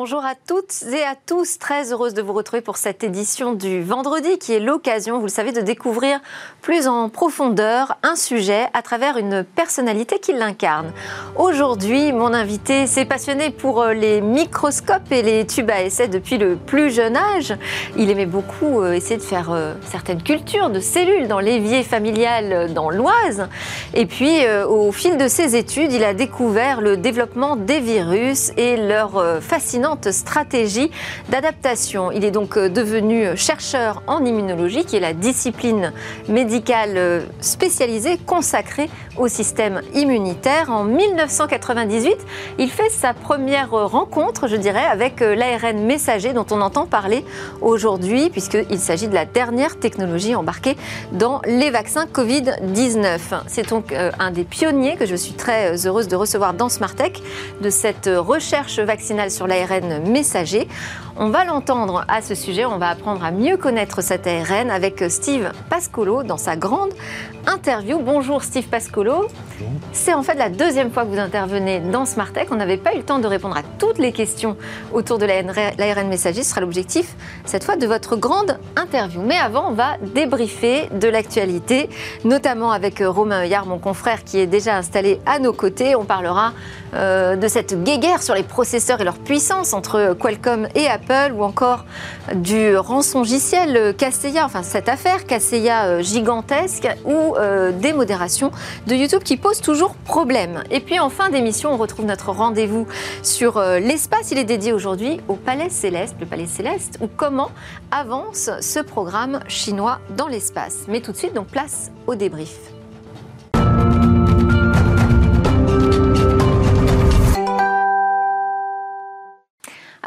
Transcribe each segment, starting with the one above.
Bonjour à toutes et à tous, très heureuse de vous retrouver pour cette édition du vendredi qui est l'occasion, vous le savez, de découvrir plus en profondeur un sujet à travers une personnalité qui l'incarne. Aujourd'hui, mon invité s'est passionné pour euh, les microscopes et les tubes à essai depuis le plus jeune âge. Il aimait beaucoup euh, essayer de faire euh, certaines cultures de cellules dans l'évier familial dans l'Oise. Et puis, au fil de ses études, il a découvert le développement des virus et leur fascinant stratégie d'adaptation. Il est donc euh, devenu chercheur en immunologie, qui est la discipline médicale euh, spécialisée consacrée au système immunitaire. En 1998, il fait sa première rencontre, je dirais, avec euh, l'ARN messager dont on entend parler aujourd'hui, puisqu'il s'agit de la dernière technologie embarquée dans les vaccins Covid-19. C'est donc un des pionniers que je suis très heureuse de recevoir dans Smartech, de cette recherche vaccinale sur l'ARN messager. On va l'entendre à ce sujet, on va apprendre à mieux connaître cet ARN avec Steve Pascolo dans sa grande interview. Bonjour Steve Pascolo. C'est en fait la deuxième fois que vous intervenez dans Smartech. On n'avait pas eu le temps de répondre à toutes les questions autour de l'ARN messager. Ce sera l'objectif cette fois de votre grande interview. Mais avant, on va débriefer de l'actualité, notamment avec Romain Heuillard, mon confrère qui est déjà installé à nos côtés. On parlera euh, de cette guéguerre sur les processeurs et leur puissance entre Qualcomm et Apple ou encore du rançongiciel Kaseya, enfin cette affaire euh, gigantesque ou euh, des modérations de YouTube qui posent toujours problème. Et puis en fin d'émission, on retrouve notre rendez-vous sur l'espace. Il est dédié aujourd'hui au Palais Céleste, le Palais Céleste, ou comment avance ce programme chinois dans l'espace. Mais tout de suite, donc place au débrief.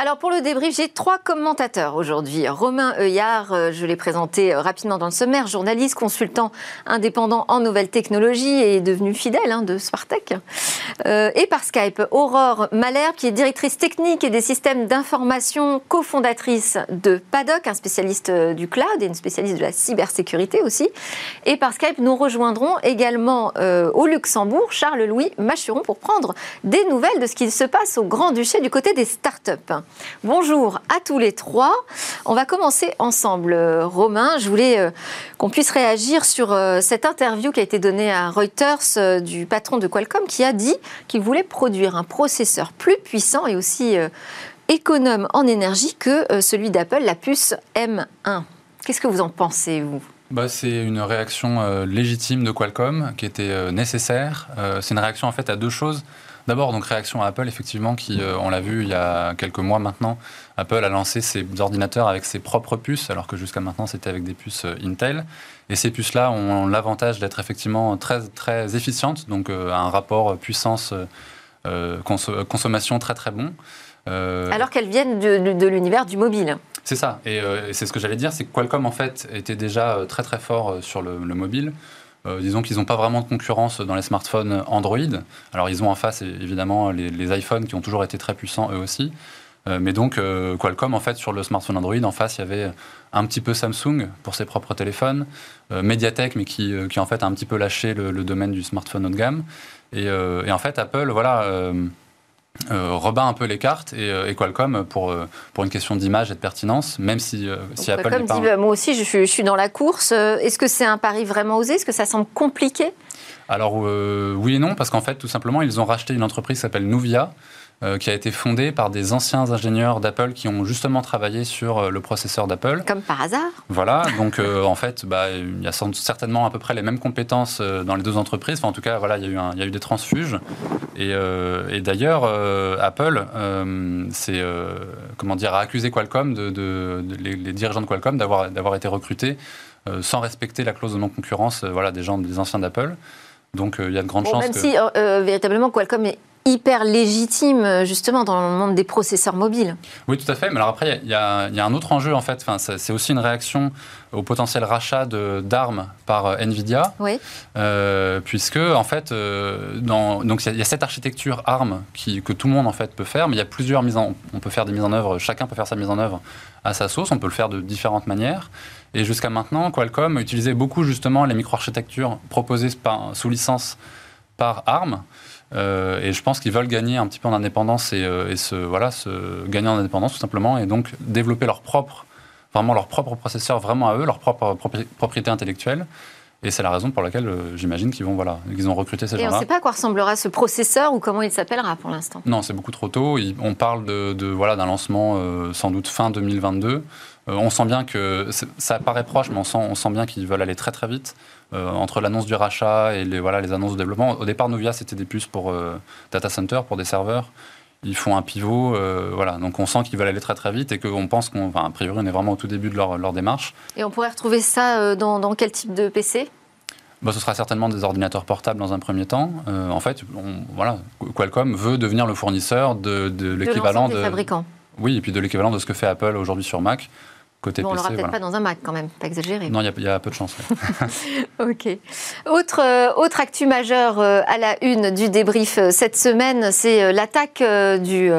Alors pour le débrief, j'ai trois commentateurs aujourd'hui. Romain Heuillard, euh, je l'ai présenté euh, rapidement dans le sommaire, journaliste, consultant indépendant en nouvelles technologies et devenu fidèle hein, de Spartec. Euh, et par Skype, Aurore Malherbe, qui est directrice technique et des systèmes d'information, cofondatrice de PADOC, un spécialiste du cloud et une spécialiste de la cybersécurité aussi. Et par Skype, nous rejoindrons également au Luxembourg Charles-Louis Machuron pour prendre des nouvelles de ce qui se passe au Grand-Duché du côté des startups. Bonjour à tous les trois. On va commencer ensemble. Euh, Romain, je voulais euh, qu'on puisse réagir sur euh, cette interview qui a été donnée à Reuters du patron de Qualcomm qui a dit qu'il voulait produire un processeur plus puissant et aussi économe en énergie que celui d'Apple, la puce M1. Qu'est-ce que vous en pensez, vous? Bah, c'est une réaction légitime de Qualcomm qui était nécessaire. c'est une réaction en fait à deux choses. D'abord, donc réaction à Apple, effectivement, qui, euh, on l'a vu il y a quelques mois maintenant, Apple a lancé ses ordinateurs avec ses propres puces, alors que jusqu'à maintenant c'était avec des puces euh, Intel. Et ces puces-là ont l'avantage d'être effectivement très, très efficientes, donc euh, un rapport puissance consommation très très bon. alors qu'elles viennent de, l'univers du mobile. C'est ça, et, c'est ce que j'allais dire, c'est que Qualcomm en fait était déjà très très fort sur le mobile. Euh, disons qu'ils n'ont pas vraiment de concurrence dans les smartphones Android. Alors ils ont en face évidemment les, iPhones qui ont toujours été très puissants eux aussi. Euh, mais donc euh, Qualcomm en fait sur le smartphone Android en face il y avait un petit peu Samsung pour ses propres téléphones, Mediatek mais qui, qui, en fait a un petit peu lâché le, domaine du smartphone haut de gamme. Et, et en fait Apple voilà euh, rebat un peu les cartes et, euh, Qualcomm pour, euh, pour une question d'image et de pertinence, même si, si Apple Qualcomm dit, bah, moi aussi je je suis, dans la course. Est-ce que c'est un pari vraiment osé? Est-ce que ça semble compliqué? Alors oui et non, parce qu'en fait tout simplement ils ont racheté une entreprise qui s'appelle Nuvia, euh, qui a été fondée par des anciens ingénieurs d'Apple qui ont justement travaillé sur euh, le processeur d'Apple. Comme par hasard. Voilà, donc euh, en fait, bah, il y a certainement à peu près les mêmes compétences dans les deux entreprises. Enfin, en tout cas, voilà, il y a eu, il y a eu des transfuges. Et, et d'ailleurs, Apple, c'est comment dire, a accusé Qualcomm, de, les, dirigeants de Qualcomm, d'avoir été recrutés sans respecter la clause de non-concurrence, voilà, des gens, des anciens d'Apple. Donc il y a de grandes chances. Même si véritablement Qualcomm est hyper légitime justement dans le monde des processeurs mobiles. Oui, tout à fait. Mais alors après, il y, a un autre enjeu en fait. Enfin, c'est aussi une réaction au potentiel rachat d'armes par euh, Nvidia. Oui. Euh, puisque en fait, euh, dans, donc il y, a cette architecture ARM qui, que tout le monde en fait peut faire, mais il y a plusieurs mises en, on peut faire des mises en œuvre. Chacun peut faire sa mise en œuvre à sa sauce. On peut le faire de différentes manières. Et jusqu'à maintenant, Qualcomm utilisait beaucoup justement les microarchitectures proposées par, sous licence par ARM. et je pense qu'ils veulent gagner un petit peu en indépendance et, et se, voilà, se gagner en indépendance tout simplement, et donc développer leur propre, vraiment leur propre processeur vraiment à eux, leur propre propriété intellectuelle. Et c'est la raison pour laquelle euh, j'imagine qu'ils vont voilà, qu'ils ont recruté ces gens-là. Et on ne sait pas à quoi ressemblera ce processeur ou comment il s'appellera pour l'instant. Non, c'est beaucoup trop tôt. on parle de, voilà d'un lancement euh, sans doute fin 2022. Euh, on sent bien que ça paraît proche, mais on sent, on sent bien qu'ils veulent aller très très vite. entre l'annonce du rachat et les, voilà, les annonces de développement. Au départ, Novia, c'était des puces pour data center, pour des serveurs ils font un pivot, voilà. Donc on sent qu'ils veulent aller très très vite et qu'on pense qu'on, enfin, a priori, on est vraiment au tout début de leur, leur démarche. Et on pourrait retrouver ça dans, dans quel type de PC bah, ce sera certainement des ordinateurs portables dans un premier temps. Euh, en fait, voilà, Qualcomm veut devenir le fournisseur de, de l'équivalent de, fabricants. Oui, et puis de l'équivalent de ce que fait Apple aujourd'hui sur Mac. Côté on l'aura peut-être pas dans un Mac quand même, pas exagéré. Non, il y, a peu de chance. ok. Autre, euh, autre actu majeure euh, à la une du débrief euh, cette semaine, c'est l'attaque du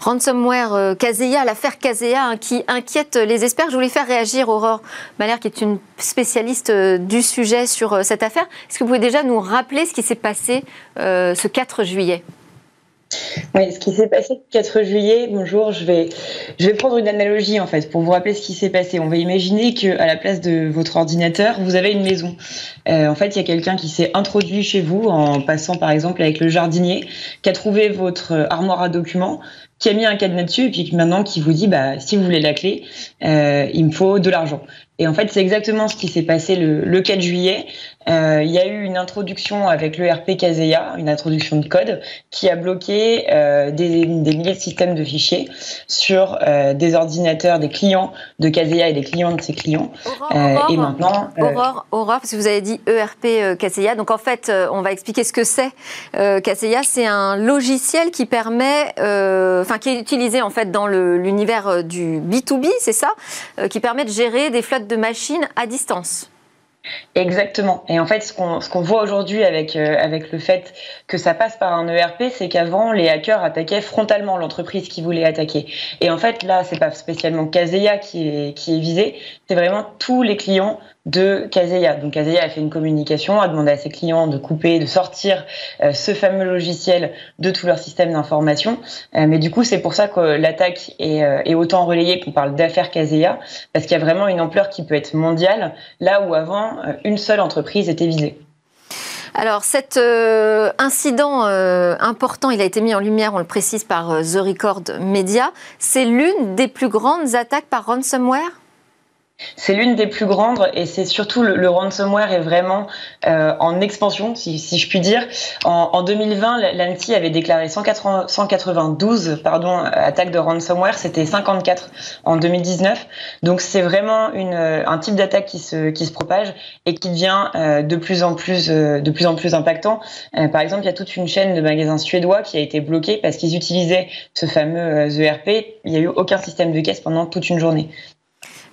ransomware Kaseya, l'affaire Kaseya hein, qui inquiète les experts. Je voulais faire réagir Aurore Malher, qui est une spécialiste du sujet sur cette affaire. Est-ce que vous pouvez déjà nous rappeler ce qui s'est passé ce 4 juillet? Oui, ce qui s'est passé le 4 juillet, bonjour, je vais, je vais prendre une analogie en fait pour vous rappeler ce qui s'est passé. On va imaginer qu'à la place de votre ordinateur, vous avez une maison. Euh, en fait, il y a quelqu'un qui s'est introduit chez vous en passant par exemple avec le jardinier, qui a trouvé votre armoire à documents, qui a mis un cadenas dessus et puis maintenant qui vous dit bah si vous voulez la clé, euh, il me faut de l'argent. Et en fait, c'est exactement ce qui s'est passé le 4 juillet. Euh, il y a eu une introduction avec l'ERP Kaseya, une introduction de code, qui a bloqué euh, des, des, milliers de systèmes de fichiers sur euh, des ordinateurs des clients de Kaseya et des clients de ses clients. Aurore, et maintenant, Aurore, Aurore, parce que vous avez dit ERP Kaseya. Donc en fait, on va expliquer ce que c'est. Kaseya, c'est un logiciel qui permet, enfin qui est utilisé en fait dans l'univers du B2B, c'est ça, qui permet de gérer des flottes de machines à distance. Exactement. Et en fait, ce qu'on voit aujourd'hui avec, euh, avec le fait que ça passe par un ERP, c'est qu'avant, les hackers attaquaient frontalement l'entreprise qui voulait attaquer. Et en fait, là, c'est pas spécialement Kaseya qui est, qui est visé, c'est vraiment tous les clients de Kaseya. Donc Kaseya a fait une communication, a demandé à ses clients de couper, de sortir euh, ce fameux logiciel de tout leur système d'information. Euh, mais du coup, c'est pour ça que l'attaque est, euh, autant relayée qu'on parle d'affaires Kaseya, parce qu'il y a vraiment une ampleur qui peut être mondiale, là où avant, une seule entreprise était visée. Alors cet incident important, il a été mis en lumière, on le précise par The Record Media, c'est l'une des plus grandes attaques par ransomware? C'est l'une des plus grandes et c'est surtout le, ransomware est vraiment euh, en expansion, si, je puis dire. En, 2020, l'ANSI avait déclaré 192 pardon, attaques de ransomware, c'était 54 en 2019. Donc c'est vraiment une, un type d'attaque qui se, qui se propage et qui devient euh, de, plus en plus, euh, de plus en plus impactant. par exemple, il y a toute une chaîne de magasins suédois qui a été bloquée parce qu'ils utilisaient ce fameux ERP. Il n'y a eu aucun système de caisse pendant toute une journée.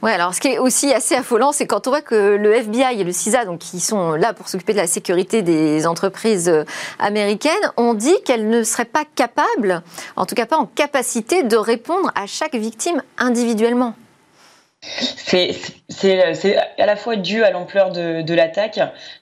Oui, alors ce qui est aussi assez affolant, c'est quand on voit que le FBI et le CISA, donc qui sont là pour s'occuper de la sécurité des entreprises euh, américaines, ont dit qu'elles ne seraient pas capables, en tout cas pas en capacité, de répondre à chaque victime individuellement. C'est à la fois dû à l'ampleur de, de l'attaque.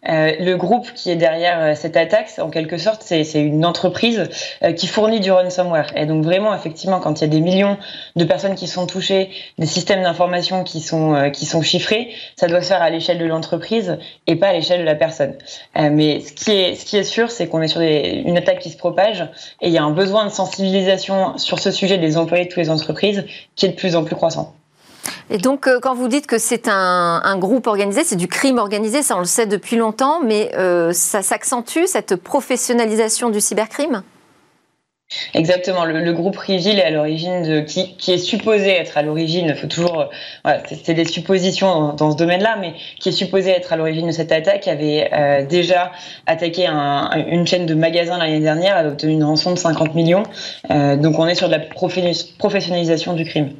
Euh, le groupe qui est derrière euh, cette attaque, en quelque sorte, c'est une entreprise euh, qui fournit du ransomware. Et donc vraiment, effectivement, quand il y a des millions de personnes qui sont touchées, des systèmes d'information qui sont euh, qui sont chiffrés, ça doit se faire à l'échelle de l'entreprise et pas à l'échelle de la personne. Euh, mais ce qui est ce qui est sûr, c'est qu'on est sur des, une attaque qui se propage et il y a un besoin de sensibilisation sur ce sujet des employés de toutes les entreprises qui est de plus en plus croissant. Et donc, euh, quand vous dites que c'est un, groupe organisé, c'est du crime organisé, ça on le sait depuis longtemps, mais euh, ça s'accentue, cette professionnalisation du cybercrime? Exactement, le, groupe Reveal est à l'origine de qui, est supposé être à l'origine. Il faut toujours, voilà, c'est des suppositions dans, ce domaine-là, mais qui est supposé être à l'origine de cette attaque avait euh, déjà attaqué une chaîne de magasins l'année dernière, a obtenu une rançon de 50 millions. donc on est sur de la professionnalisation du crime.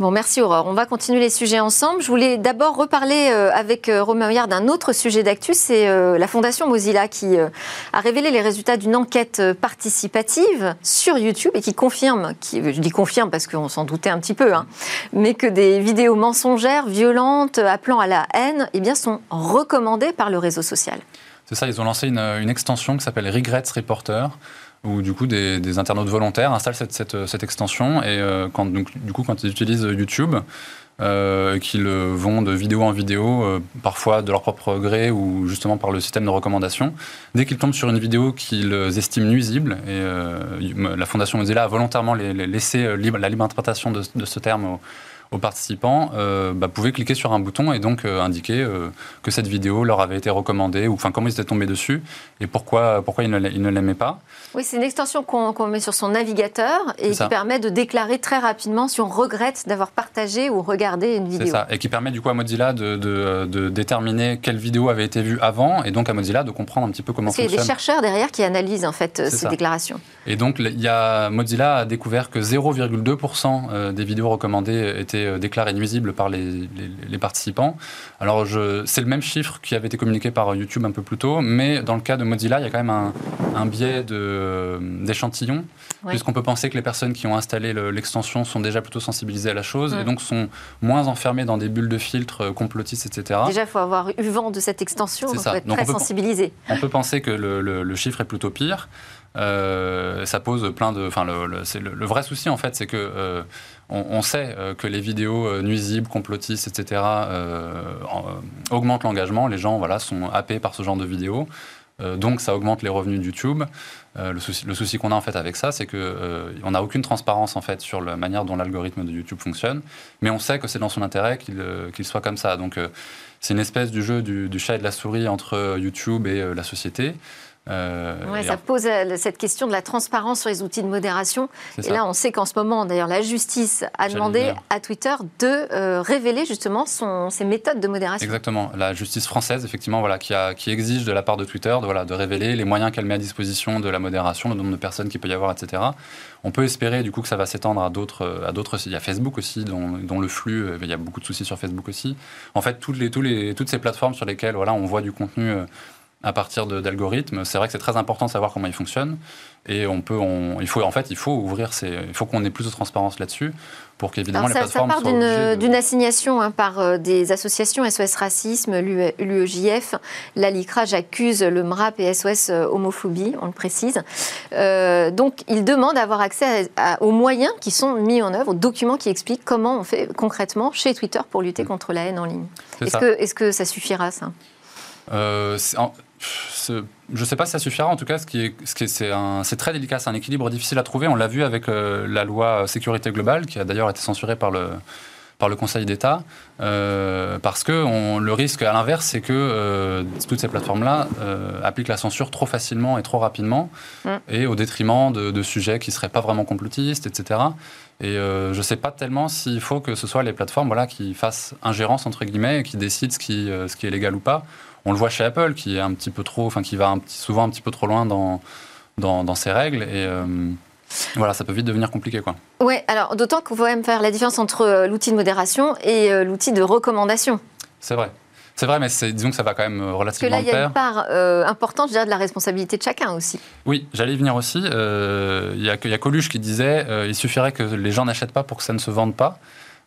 Bon, merci Aurore. On va continuer les sujets ensemble. Je voulais d'abord reparler euh, avec euh, Romain Huyard d'un autre sujet d'actu, c'est euh, la Fondation Mozilla qui a révélé les résultats d'une enquête participative sur YouTube et qui confirme, je dis confirme parce qu'on s'en doutait un petit peu, hein, mais que des vidéos mensongères, violentes, appelant à la haine, eh bien, sont recommandées par le réseau social. C'est ça, ils ont lancé une extension qui s'appelle Regrets Reporter, où du coup des, internautes volontaires installent cette, cette, extension et quand, donc, du coup quand ils utilisent YouTube, euh, qu'ils vont de vidéo en vidéo, euh, parfois de leur propre gré ou justement par le système de recommandation. Dès qu'ils tombent sur une vidéo qu'ils estiment nuisible, et euh, la Fondation Mozilla a volontairement laissé la libre interprétation de, ce terme aux participants euh, bah, pouvaient cliquer sur un bouton et donc euh, indiquer euh, que cette vidéo leur avait été recommandée, ou enfin comment ils étaient tombés dessus et pourquoi, pourquoi ils ne l'aimaient pas. Oui, c'est une extension qu'on met sur son navigateur et qui permet de déclarer très rapidement si on regrette d'avoir partagé ou regardé une vidéo. C'est ça, et qui permet du coup à Mozilla de, de, déterminer quelle vidéo avait été vue avant et donc à Mozilla de comprendre un petit peu comment Parce fonctionne. Parce qu'il y a des chercheurs derrière qui analysent en fait ces déclarations. Et donc il y a, Mozilla a découvert que 0,2% des vidéos recommandées étaient euh, déclarés nuisibles par les, participants. Alors, c'est le même chiffre qui avait été communiqué par YouTube un peu plus tôt, mais dans le cas de Mozilla, il y a quand même un, un biais d'échantillon, puisqu'on peut penser que les personnes qui ont installé l'extension sont déjà plutôt sensibilisées à la chose et donc sont moins enfermées dans des bulles de filtres euh, complotistes, etc. Déjà, il faut avoir eu vent de cette extension, donc faut être très sensibilisé. On peut penser que le chiffre est plutôt pire. Euh, ça pose plein de. Enfin, le, le, vrai souci en fait, c'est que euh, on, sait euh, que les vidéos nuisibles, complotistes, etc. augmentent l'engagement. Les gens, voilà, sont happés par ce genre de vidéos. donc, ça augmente les revenus de YouTube. Le souci, souci qu'on a en fait avec ça, c'est que on n'a aucune transparence en fait sur la manière dont l'algorithme de YouTube fonctionne. Mais on sait que c'est dans son intérêt qu'il soit comme ça. Donc, c'est une espèce du jeu du, du, chat et de la souris entre YouTube et la société. Euh, ça pose euh, cette question de la transparence sur les outils de modération. Et là, on sait qu'en ce moment, d'ailleurs, la justice a demandé à Twitter de euh, révéler justement son, ses méthodes de modération. Exactement. La justice française, effectivement, voilà, qui, a, qui exige de la part de Twitter de, voilà, de révéler les moyens qu'elle met à disposition de la modération, le nombre de personnes qu'il peut y avoir, etc. On peut espérer du coup que ça va s'étendre à d'autres. À d'autres il y a Facebook aussi, dont, dont, le flux, il y a beaucoup de soucis sur Facebook aussi. En fait, toutes, les, tous les, toutes ces plateformes sur lesquelles voilà, on voit du contenu à partir d'algorithmes. C'est vrai que c'est très important de savoir comment ils fonctionnent. Et on peut, il faut en fait, il faut ouvrir, il faut qu'on ait plus de transparence là-dessus pour qu'évidemment les plateformes ça part d'une assignation hein, par euh, des associations SOS Racisme, l'UEJF, la LICRA, j'accuse le MRAP et SOS euh, Homophobie, on le précise. Euh, donc, ils demandent d'avoir accès aux moyens qui sont mis en œuvre, aux documents qui expliquent comment on fait concrètement chez Twitter pour lutter mm. contre la haine en ligne. Est-ce que, est -ce que ça suffira, ça? Je ne sais pas si ça suffira. En tout cas, ce qui est, ce qui c'est, très délicat. C'est un équilibre difficile à trouver. On l'a vu avec euh, la loi sécurité globale, qui a d'ailleurs été censurée par le, par le Conseil d'État, euh, parce que on, le risque, à l'inverse, c'est que euh, toutes ces plateformes-là appliquent la censure trop facilement et trop rapidement, mm. et au détriment de, de, sujets qui ne seraient pas vraiment complotistes, etc. Et je ne sais pas tellement s'il faut que ce soit les plateformes voilà, qui fassent ingérence, entre guillemets, et qui décident ce qui, ce qui est légal ou pas on le voit chez Apple, qui est un petit peu trop, enfin qui va un petit, souvent un petit peu trop loin dans, dans, ses règles. Et euh, voilà, ça peut vite devenir compliqué, quoi. Oui, alors d'autant qu'il faut même faire la différence entre euh, l'outil de modération et euh, l'outil de recommandation. C'est vrai. C'est vrai, mais disons que ça va quand même relativement Parce que là, il y a une part importante, je dirais, de la responsabilité de chacun aussi. Oui, j'allais y venir aussi. Il y a Coluche qui disait il suffirait que les gens n'achètent pas pour que ça ne se vende pas.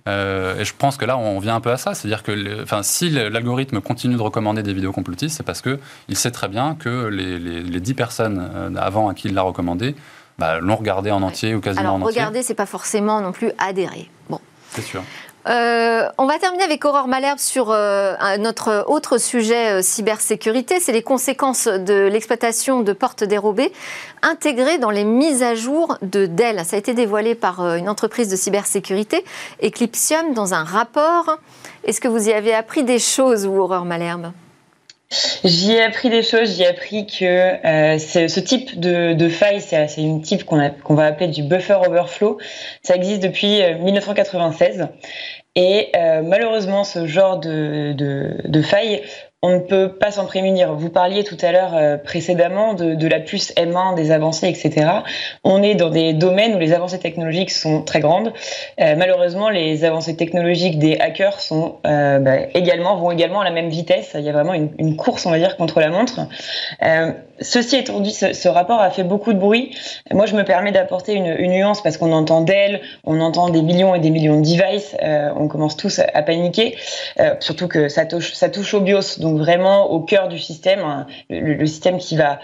Euh, et je pense que là, on vient un peu à ça. C'est-à-dire que enfin, si l'algorithme continue de recommander des vidéos complotistes, c'est parce qu'il sait très bien que les, les, 10 personnes euh, avant à qui il l'a recommandé bah, l'ont regardé en entier ou quasiment en entier. Regarder, c'est pas forcément non plus adhérer. Bon. C'est sûr. Euh, on va terminer avec Aurore Malherbe sur euh, notre autre sujet euh, cybersécurité, c'est les conséquences de l'exploitation de portes dérobées intégrées dans les mises à jour de Dell. Ça a été dévoilé par une entreprise de cybersécurité, Eclipsium, dans un rapport. Est-ce que vous y avez appris des choses, ou Aurore Malherbe? J'y ai appris des choses. J'y ai appris que euh, ce type de, faille, c'est une type qu'on va appeler du buffer overflow. Ça existe depuis 1996. Euh, Et euh, malheureusement, ce genre de faille on ne peut pas s'en prémunir. Vous parliez tout à l'heure euh, précédemment de, la puce M1, des avancées, etc. On est dans des domaines où les avancées technologiques sont très grandes. Euh, malheureusement, les avancées technologiques des hackers sont euh, bah, également vont également à la même vitesse. Il y a vraiment une, course, on va dire, contre la montre. Ceci étant dit, ce, rapport a fait beaucoup de bruit. Moi, je me permets d'apporter une, nuance parce qu'on entend Dell, on entend des millions et des millions de devices. on commence tous à, paniquer, surtout que ça touche, au BIOS. Donc vraiment au cœur du système, hein, le, système qui va,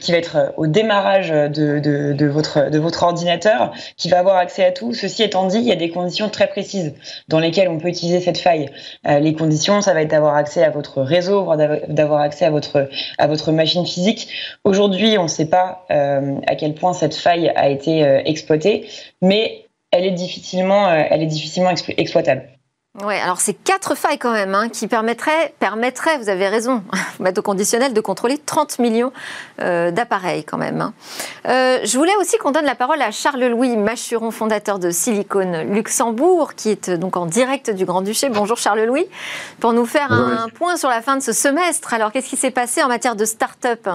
qui va être au démarrage de, votre, de votre ordinateur, qui va avoir accès à tout. Ceci étant dit, il y a des conditions très précises dans lesquelles on peut utiliser cette faille. les conditions, ça va être d'avoir accès à votre réseau, d'avoir accès à votre, à votre machine physique. Aujourd'hui, on ne sait pas à quel point cette faille a été exploitée, mais elle est difficilement, elle est difficilement exploitable. Oui, alors c'est quatre failles quand même hein, qui permettraient, permettraient, vous avez raison, mettre au conditionnel de contrôler 30 millions euh, d'appareils quand même. Hein. Euh, je voulais aussi qu'on donne la parole à Charles-Louis Machuron, fondateur de Silicon Luxembourg, qui est euh, donc en direct du Grand-Duché. Bonjour Charles-Louis, pour nous faire un, point sur la fin de ce semestre. Alors qu'est-ce qui s'est passé en matière de start-up?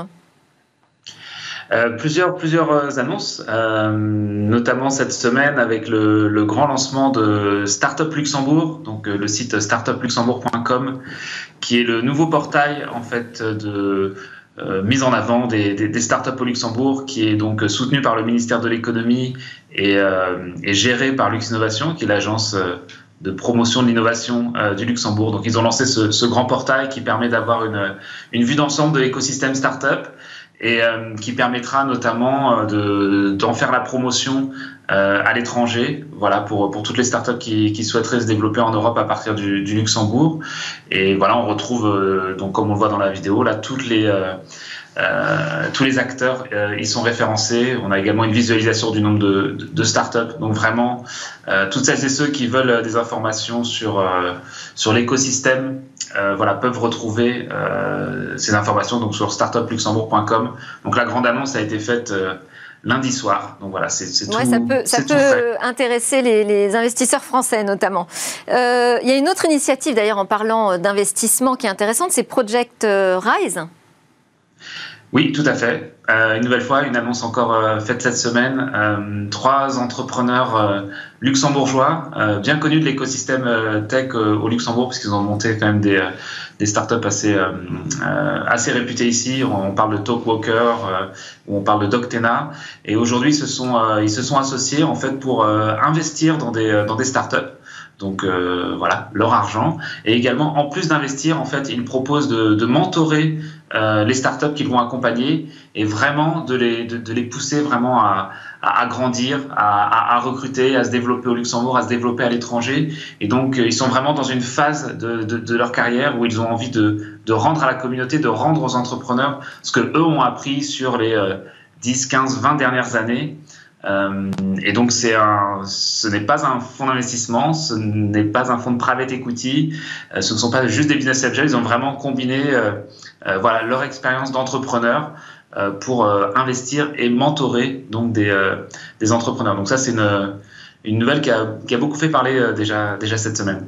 Euh, plusieurs, plusieurs euh, annonces, euh, notamment cette semaine avec le, le, grand lancement de Startup Luxembourg, donc le site startupluxembourg.com, qui est le nouveau portail en fait de mise en avant des, des, des, startups au Luxembourg, qui est donc soutenu par le ministère de l'économie et, et, géré par Lux Innovation, qui est l'agence de promotion de l'innovation du Luxembourg. Donc ils ont lancé ce, ce grand portail qui permet d'avoir une, une vue d'ensemble de l'écosystème startup et euh, qui permettra notamment euh, d'en faire la promotion euh, à l'étranger, voilà, pour, pour toutes les startups qui, qui souhaiteraient se développer en Europe à partir du, du Luxembourg. Et voilà, on retrouve, donc comme on le voit dans la vidéo, là, toutes les, tous les acteurs, ils sont référencés. On a également une visualisation du nombre de, de, de startups. Donc vraiment, toutes celles et ceux qui veulent des informations sur, sur l'écosystème euh, voilà, peuvent retrouver euh, ces informations donc sur startupluxembourg.com. Donc la grande annonce a été faite euh, lundi soir. Donc voilà, c'est tout. Ça peut, ça peut intéresser les, les, investisseurs français notamment. Euh, il y a une autre initiative d'ailleurs en parlant d'investissement qui est intéressante, c'est Project Rise. Oui, tout à fait. Euh, une nouvelle fois, une annonce encore euh, faite cette semaine. Euh, trois entrepreneurs euh, luxembourgeois, euh, bien connus de l'écosystème tech au Luxembourg, puisqu'ils ont monté quand même des, des startups assez, assez réputées ici. On, parle de Talkwalker, on parle de Doctena. Et aujourd'hui, ils, se sont, ils se sont associés en fait pour investir dans des, dans des startups. Donc euh, voilà, leur argent. Et également, en plus d'investir, en fait, ils proposent de, de mentorer euh, les startups qu'ils vont accompagner et vraiment de les, de, de les pousser vraiment à, à, grandir, à, à, recruter, à se développer au Luxembourg, à se développer à l'étranger. Et donc, euh, ils sont vraiment dans une phase de, de, leur carrière où ils ont envie de, de rendre à la communauté, de rendre aux entrepreneurs ce que eux ont appris sur les 10, 15, 20 dernières années. Euh, et donc, c'est un, ce n'est pas un fonds d'investissement, ce n'est pas un fonds de private equity, euh, ce ne sont pas juste des business angels, ils ont vraiment combiné euh, voilà, leur expérience d'entrepreneur pour investir et mentorer donc des, des entrepreneurs. Donc ça, c'est une, nouvelle qui a, beaucoup fait parler déjà, déjà cette semaine.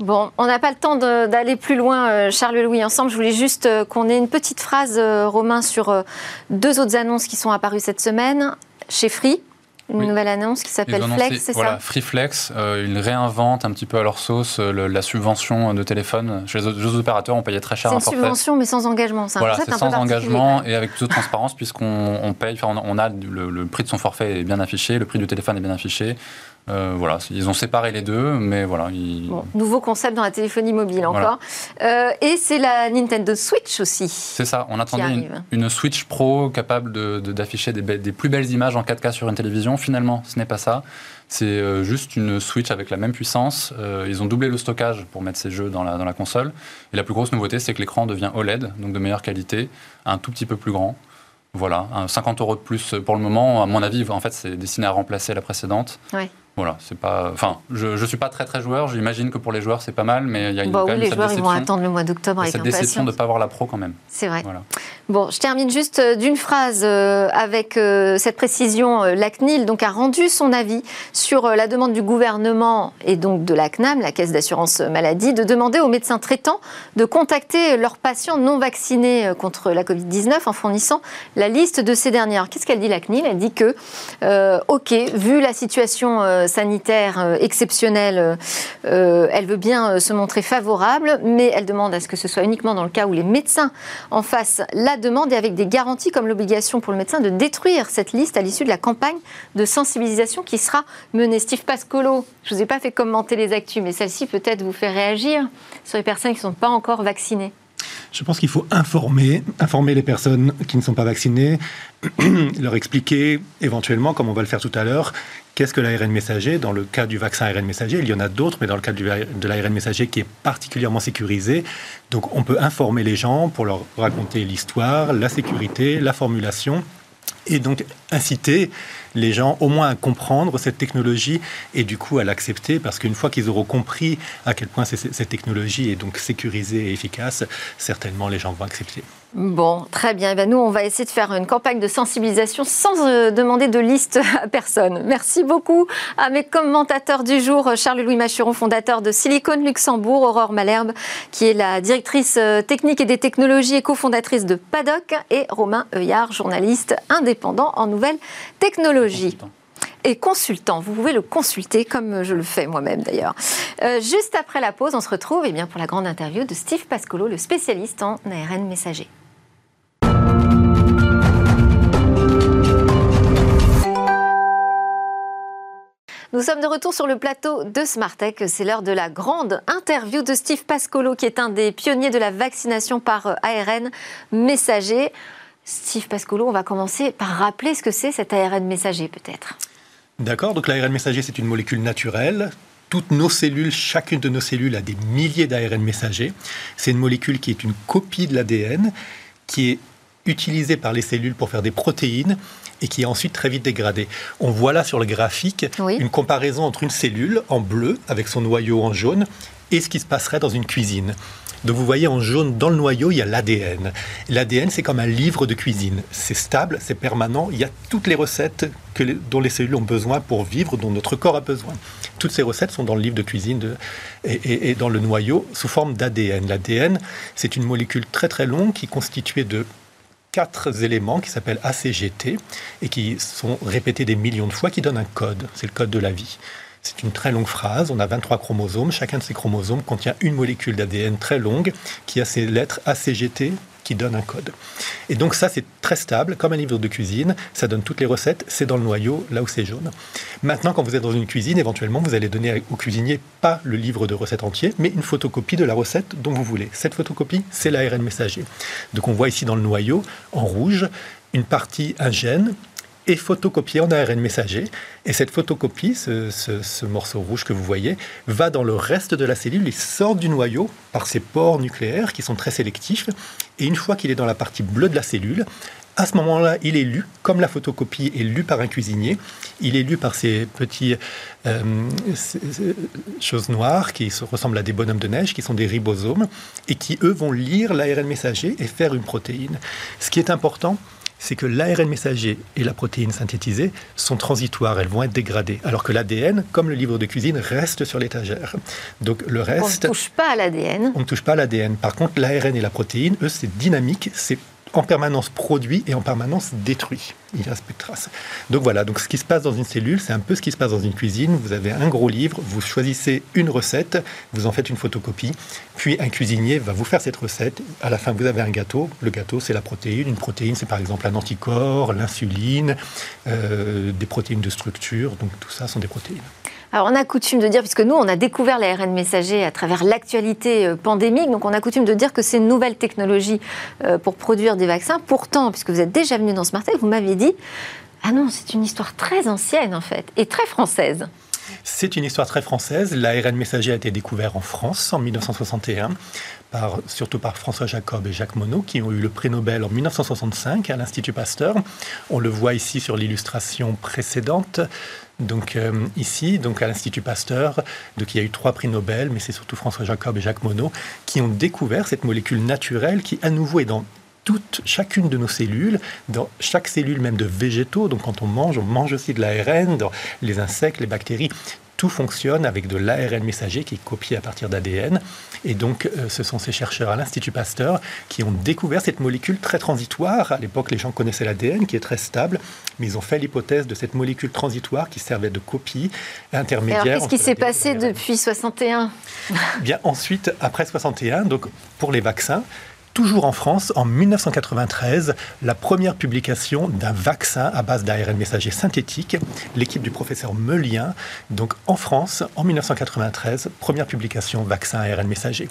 Bon, on n'a pas le temps d'aller plus loin, Charles-Louis, ensemble. Je voulais juste qu'on ait une petite phrase, Romain, sur deux autres annonces qui sont apparues cette semaine chez Free une nouvelle annonce qui s'appelle Flex, c'est voilà, ça? Free Flex, euh, ils réinventent un petit peu à leur sauce euh, la subvention de téléphone. Chez les autres opérateurs, on payait très cher un forfait. C'est une subvention, mais sans engagement. C'est voilà, c'est sans engagement et avec toute transparence, puisqu'on on paye, on, on a le, le, prix de son forfait est bien affiché, le prix du téléphone est bien affiché. Euh, voilà, ils ont séparé les deux, mais voilà. Ils... Bon, nouveau concept dans la téléphonie mobile encore. Voilà. Euh, et c'est la Nintendo Switch aussi. C'est ça, on attendait une, une, Switch Pro capable d'afficher de, des, des, plus belles images en 4K sur une télévision. Finalement, ce n'est pas ça. C'est euh, juste une Switch avec la même puissance. Ils ont doublé le stockage pour mettre ces jeux dans la, dans la console. Et la plus grosse nouveauté, c'est que l'écran devient OLED, donc de meilleure qualité, un tout petit peu plus grand. Voilà, 50 euros de plus pour le moment. À mon avis, en fait, c'est destiné à remplacer la précédente. Ouais. Voilà, c'est pas. Enfin, je, je suis pas très très joueur. J'imagine que pour les joueurs c'est pas mal, mais il y a une. Bah oui, les joueurs ils vont attendre le mois d'octobre avec cette déception de ne pas avoir la pro quand même. C'est vrai. Voilà. Bon, je termine juste euh, d'une phrase euh, avec euh, cette précision. La CNIL donc a rendu son avis sur la demande du gouvernement et donc de la CNAM, la Caisse d'assurance maladie, de demander aux médecins traitants de contacter leurs patients non vaccinés contre la Covid-19 en fournissant la liste de ces dernières. Qu'est-ce qu'elle dit la CNIL? Elle dit que, euh, ok, vu la situation sanitaire euh, exceptionnelle, euh, elle veut bien euh, se montrer favorable, mais elle demande à ce que ce soit uniquement dans le cas où les médecins en fassent la demande et avec des garanties comme l'obligation pour le médecin de détruire cette liste à l'issue de la campagne de sensibilisation qui sera menée. Steve Pascolo, je ne vous ai pas fait commenter les actus, mais celle-ci peut-être vous fait réagir sur les personnes qui ne sont pas encore vaccinées. Je pense qu'il faut informer, informer les personnes qui ne sont pas vaccinées, leur expliquer éventuellement, comme on va le faire tout à l'heure, qu'est-ce que l'ARN messager. Dans le cas du vaccin ARN messager, il y en a d'autres, mais dans le cas de l'ARN messager qui est particulièrement sécurisé, donc on peut informer les gens pour leur raconter l'histoire, la sécurité, la formulation et donc inciter les gens au moins à comprendre cette technologie et du coup à l'accepter parce qu'une fois qu'ils auront compris à quel point cette technologie est donc sécurisée et efficace, certainement les gens vont accepter. Bon, très bien. Eh ben, nous, on va essayer de faire une campagne de sensibilisation sans euh, demander de liste à personne. Merci beaucoup à mes commentateurs du jour, Charles-Louis Machuron, fondateur de Silicon Luxembourg, Aurore Malherbe, qui est la directrice euh, technique et des technologies et cofondatrice de PADOC, et Romain Heuillard, journaliste indépendant en nouvelles technologies et consultant. Vous pouvez le consulter comme je le fais moi-même d'ailleurs. Euh, juste après la pause, on se retrouve eh bien, pour la grande interview de Steve Pascolo, le spécialiste en ARN messager. Nous sommes de retour sur le plateau de Smartech. C'est l'heure de la grande interview de Steve Pascolo, qui est un des pionniers de la vaccination par ARN messager. Steve Pascolo, on va commencer par rappeler ce que c'est cet ARN messager, peut-être. D'accord, donc l'ARN messager, c'est une molécule naturelle. Toutes nos cellules, chacune de nos cellules a des milliers d'ARN messagers. C'est une molécule qui est une copie de l'ADN, qui est utilisée par les cellules pour faire des protéines et qui est ensuite très vite dégradée. On voit là sur le graphique une comparaison entre une cellule en bleu avec son noyau en jaune et ce qui se passerait dans une cuisine. Donc vous voyez en jaune dans le noyau, il y a l'ADN. L'ADN, c'est comme un livre de cuisine. C'est stable, c'est permanent. Il y a toutes les recettes dont les cellules ont besoin pour vivre, dont notre corps a besoin. Toutes ces recettes sont dans le livre de cuisine et, et, dans le noyau sous forme d'ADN. L'ADN, c'est une molécule très très longue qui est constituée de quatre éléments qui s'appellent ACGT et qui sont répétés des millions de fois, qui donnent un code. C'est le code de la vie. C'est une très longue phrase. On a 23 chromosomes. Chacun de ces chromosomes contient une molécule d'ADN très longue qui a ces lettres ACGT qui donnent un code. Et donc ça, c'est très stable, comme un livre de cuisine. Ça donne toutes les recettes. C'est dans le noyau, là où c'est jaune. Maintenant, quand vous êtes dans une cuisine, éventuellement, vous allez donner au cuisinier pas le livre de recettes entier, mais une photocopie de la recette dont vous voulez. Cette photocopie, c'est l'ARN messager. Donc on voit ici dans le noyau, en rouge, une partie, un gène, est photocopié en ARN messager. Et cette photocopie, ce, morceau rouge que vous voyez, va dans le reste de la cellule et sort du noyau par ses pores nucléaires qui sont très sélectifs. Et une fois qu'il est dans la partie bleue de la cellule, à ce moment-là, il est lu, comme la photocopie est lue par un cuisinier, il est lu par ces petits euh, choses noires qui ressemblent à des bonhommes de neige, qui sont des ribosomes, et qui, eux, vont lire l'ARN messager et faire une protéine. Ce qui est important, c'est que l'ARN messager et la protéine synthétisée sont transitoires, elles vont être dégradées, alors que l'ADN, comme le livre de cuisine, reste sur l'étagère. Donc le reste... On ne touche pas à l'ADN. On ne touche pas à l'ADN. Par contre, l'ARN et la protéine, eux, c'est dynamique, c'est en permanence produit et en permanence détruit. Il ne reste plus de traces. Donc voilà, donc ce qui se passe dans une cellule, c'est un peu ce qui se passe dans une cuisine. Vous avez un gros livre, vous choisissez une recette, vous en faites une photocopie, puis un cuisinier va vous faire cette recette. À la fin, vous avez un gâteau. Le gâteau, c'est la protéine. Une protéine, c'est par exemple un anticorps, l'insuline, euh, des protéines de structure. Donc tout ça sont des protéines. Alors, on a coutume de dire, puisque nous, on a découvert l'ARN messager à travers l'actualité euh, pandémique, donc on a coutume de dire que c'est une nouvelle technologie euh, pour produire des vaccins. Pourtant, puisque vous êtes déjà venu dans ce marché, vous m'aviez dit, ah non, c'est une histoire très ancienne, en fait, et très française. C'est une histoire très française. L'ARN messager a été découvert en France en 1961, par, surtout par François Jacob et Jacques Monod, qui ont eu le prix Nobel en 1965 à l'Institut Pasteur. On le voit ici sur l'illustration précédente. Donc euh, ici, donc à l'Institut Pasteur, donc il y a eu trois prix Nobel, mais c'est surtout François Jacob et Jacques Monod qui ont découvert cette molécule naturelle qui à nouveau est dans toute, chacune de nos cellules, dans chaque cellule même de végétaux. Donc quand on mange, on mange aussi de l'ARN, dans les insectes, les bactéries tout fonctionne avec de l'ARN messager qui est copié à partir d'ADN. Et donc, euh, ce sont ces chercheurs à l'Institut Pasteur qui ont découvert cette molécule très transitoire. À l'époque, les gens connaissaient l'ADN qui est très stable, mais ils ont fait l'hypothèse de cette molécule transitoire qui servait de copie intermédiaire. Alors, qu'est-ce qui s'est passé depuis 61 Bien, ensuite, après 61, donc pour les vaccins, toujours en France, en 1993, la première publication d'un vaccin à base d'ARN messager synthétique. L'équipe du professeur Meulien, donc en France, en 1993, première publication vaccin ARN messager.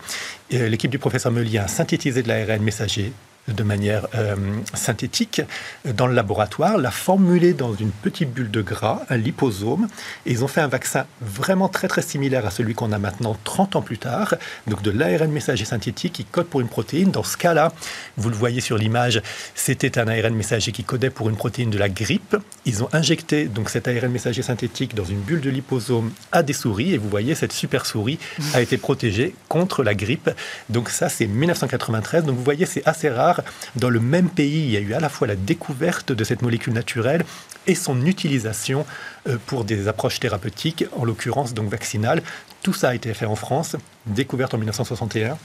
L'équipe du professeur Meulien a synthétisé de l'ARN messager de manière euh, synthétique dans le laboratoire, l'a formulé dans une petite bulle de gras, un liposome, et ils ont fait un vaccin vraiment très très similaire à celui qu'on a maintenant 30 ans plus tard, donc de l'ARN messager synthétique qui code pour une protéine. Dans ce cas-là, vous le voyez sur l'image, c'était un ARN messager qui codait pour une protéine de la grippe. Ils ont injecté donc cet ARN messager synthétique dans une bulle de liposome à des souris, et vous voyez cette super souris a été protégée contre la grippe. Donc ça, c'est 1993. Donc vous voyez, c'est assez rare dans le même pays, il y a eu à la fois la découverte de cette molécule naturelle et son utilisation euh, pour des approches thérapeutiques, en l'occurrence donc vaccinales. Tout ça a été fait en France, découverte en 1961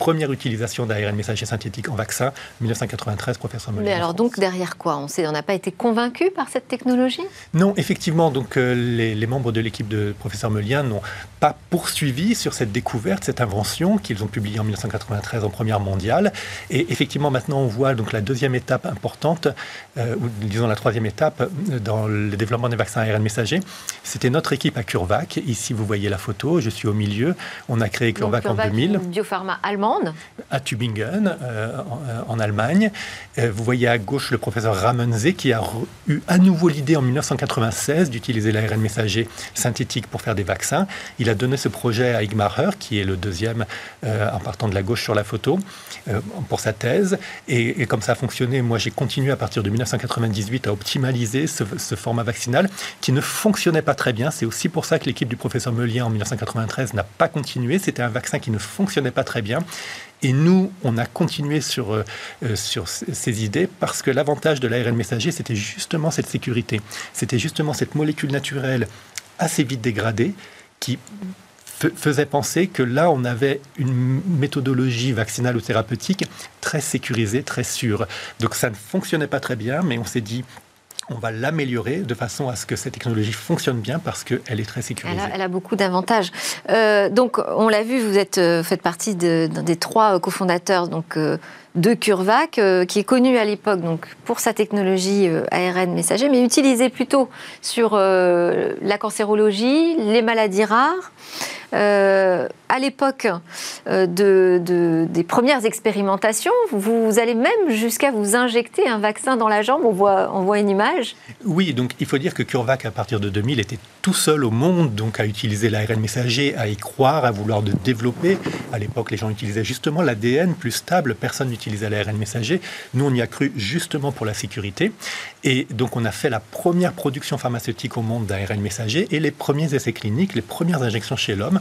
première utilisation d'ARN messager synthétique en vaccin, 1993, professeur Mais alors donc derrière quoi? On n'a pas été convaincu par cette technologie? Non, effectivement, donc euh, les, membres de l'équipe de professeur Melien n'ont pas poursuivi sur cette découverte, cette invention qu'ils ont publiée en 1993 en première mondiale. Et effectivement, maintenant on voit donc la deuxième étape importante, euh, ou disons la troisième étape euh, dans le développement des vaccins ARN messagers. C'était notre équipe à CureVac. Ici, vous voyez la photo, je suis au milieu. On a créé CureVac, en 2000. Biopharma allemand à Tübingen, euh, en, Allemagne. Euh, vous voyez à gauche le professeur Ramenze qui a eu à nouveau l'idée en 1996 d'utiliser l'ARN messager synthétique pour faire des vaccins. Il a donné ce projet à Igmar qui est le deuxième euh, en partant de la gauche sur la photo, pour sa thèse. Et, comme ça a fonctionné, moi j'ai continué à partir de 1998 à optimaliser ce, format vaccinal qui ne fonctionnait pas très bien. C'est aussi pour ça que l'équipe du professeur Meulien en 1993 n'a pas continué. C'était un vaccin qui ne fonctionnait pas très bien. Et nous, on a continué sur, euh, euh, sur ces idées parce que l'avantage de l'ARN messager, c'était justement cette sécurité. C'était justement cette molécule naturelle assez vite dégradée qui faisait penser que là, on avait une méthodologie vaccinale ou thérapeutique très sécurisée, très sûre. Donc ça ne fonctionnait pas très bien, mais on s'est dit, on va l'améliorer de façon à ce que cette technologie fonctionne bien parce qu'elle est très sécurisée. Elle a, beaucoup d'avantages. Euh, donc, on l'a vu, vous êtes, euh, faites partie de, des trois cofondateurs donc, euh, de CureVac, qui est connu à l'époque donc, pour sa technologie ARN messager, mais utilisée plutôt sur la cancérologie, les maladies rares. Euh, à l'époque euh, de, des premières expérimentations, vous, allez même jusqu'à vous injecter un vaccin dans la jambe. On voit, on voit une image. Oui, donc il faut dire que CureVac, à partir de 2000, était tout seul au monde donc à utiliser l'ARN messager, à y croire, à vouloir le développer. À l'époque, les gens utilisaient justement l'ADN plus stable. Personne l'ARN messager. Nous, on y a cru justement pour la sécurité. Et donc, on a fait la première production pharmaceutique au monde d'ARN messager et les premiers essais cliniques, les premières injections chez l'homme,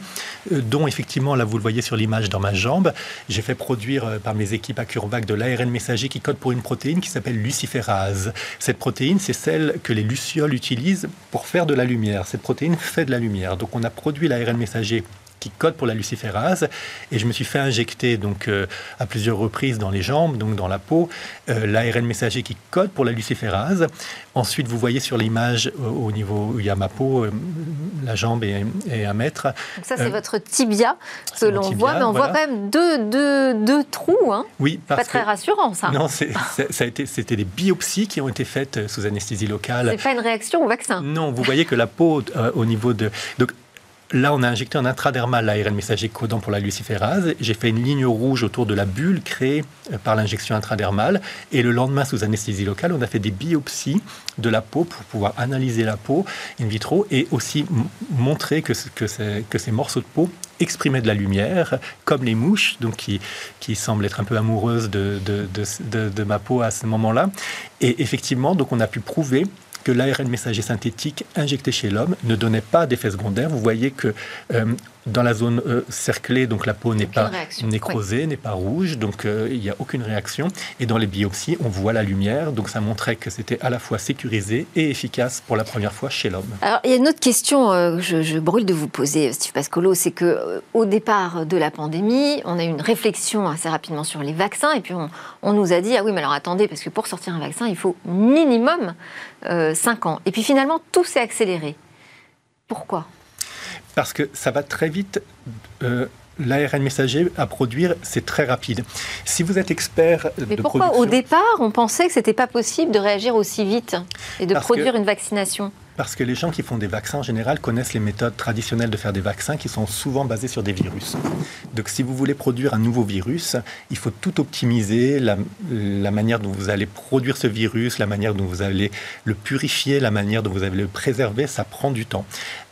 euh, dont effectivement, là, vous le voyez sur l'image dans ma jambe, j'ai fait produire euh, par mes équipes à CureVac de l'ARN messager qui code pour une protéine qui s'appelle luciférase. Cette protéine, c'est celle que les lucioles utilisent pour faire de la lumière. Cette protéine fait de la lumière. Donc, on a produit l'ARN messager qui code pour la luciférase. Et je me suis fait injecter donc euh, à plusieurs reprises dans les jambes, donc dans la peau, euh, l'ARN messager qui code pour la luciférase. Ensuite, vous voyez sur l'image au niveau où il y a ma peau, euh, la jambe est, un mètre. Donc ça, c'est votre tibia que l'on voit, mais on voit quand même deux, deux, deux trous. Hein oui, pas très rassurant ça. Non, ça a été, c'était des biopsies qui ont été faites sous anesthésie locale. C'est pas une réaction au vaccin. Non, vous voyez que la peau au niveau de donc Là, on a injecté en intradermal l'ARN messager codant pour la luciférase. J'ai fait une ligne rouge autour de la bulle créée euh, par l'injection intradermale. Et le lendemain, sous anesthésie locale, on a fait des biopsies de la peau pour pouvoir analyser la peau in vitro et aussi montrer que, ces morceaux de peau exprimaient de la lumière, comme les mouches, donc qui, semblent être un peu amoureuses de, de ma peau à ce moment-là. Et effectivement, donc on a pu prouver l'ARN messager synthétique injecté chez l'homme ne donnait pas d'effet secondaire. Vous voyez que euh, dans la zone euh, cerclée, donc la peau n'est pas nécrosée, n'est pas rouge, donc euh, il n'y a aucune réaction. Et dans les biopsies, on voit la lumière, donc ça montrait que c'était à la fois sécurisé et efficace pour la première fois chez l'homme. Alors il y a une autre question que je, je, brûle de vous poser, Steve Pascolo, c'est que au départ de la pandémie, on a eu une réflexion assez rapidement sur les vaccins, et puis on, on nous a dit ah oui mais alors attendez parce que pour sortir un vaccin, il faut minimum 5 ans. Et puis finalement, tout s'est accéléré. Pourquoi? Parce que ça va très vite. Euh, l'ARN messager à produire, c'est très rapide. Si vous êtes expert Mais pourquoi au départ, on pensait que c'était pas possible de réagir aussi vite et de produire une vaccination? Parce que les gens qui font des vaccins en général connaissent les méthodes traditionnelles de faire des vaccins qui sont souvent basées sur des virus. Donc si vous voulez produire un nouveau virus, il faut tout optimiser, la, manière dont vous allez produire ce virus, la manière dont vous allez le purifier, la manière dont vous allez le préserver, ça prend du temps.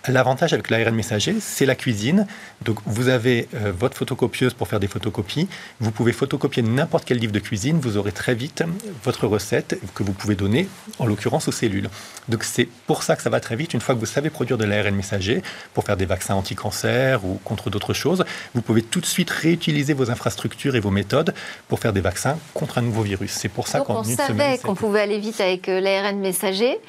L'avantage avec l'ARN messager, c'est la cuisine. Donc, vous avez euh, votre photocopieuse pour faire des photocopies. Vous pouvez photocopier n'importe quel livre de cuisine. Vous aurez très vite votre recette que vous pouvez donner, en l'occurrence, aux cellules. Donc, c'est pour ça que ça va très vite. Une fois que vous savez produire de l'ARN messager pour faire des vaccins anti-cancer ou contre d'autres choses, vous pouvez tout de suite réutiliser vos infrastructures et vos méthodes pour faire des vaccins contre un nouveau virus. C'est pour ça qu'en une semaine... On savait qu'on pouvait aller vite avec euh, l'ARN messager,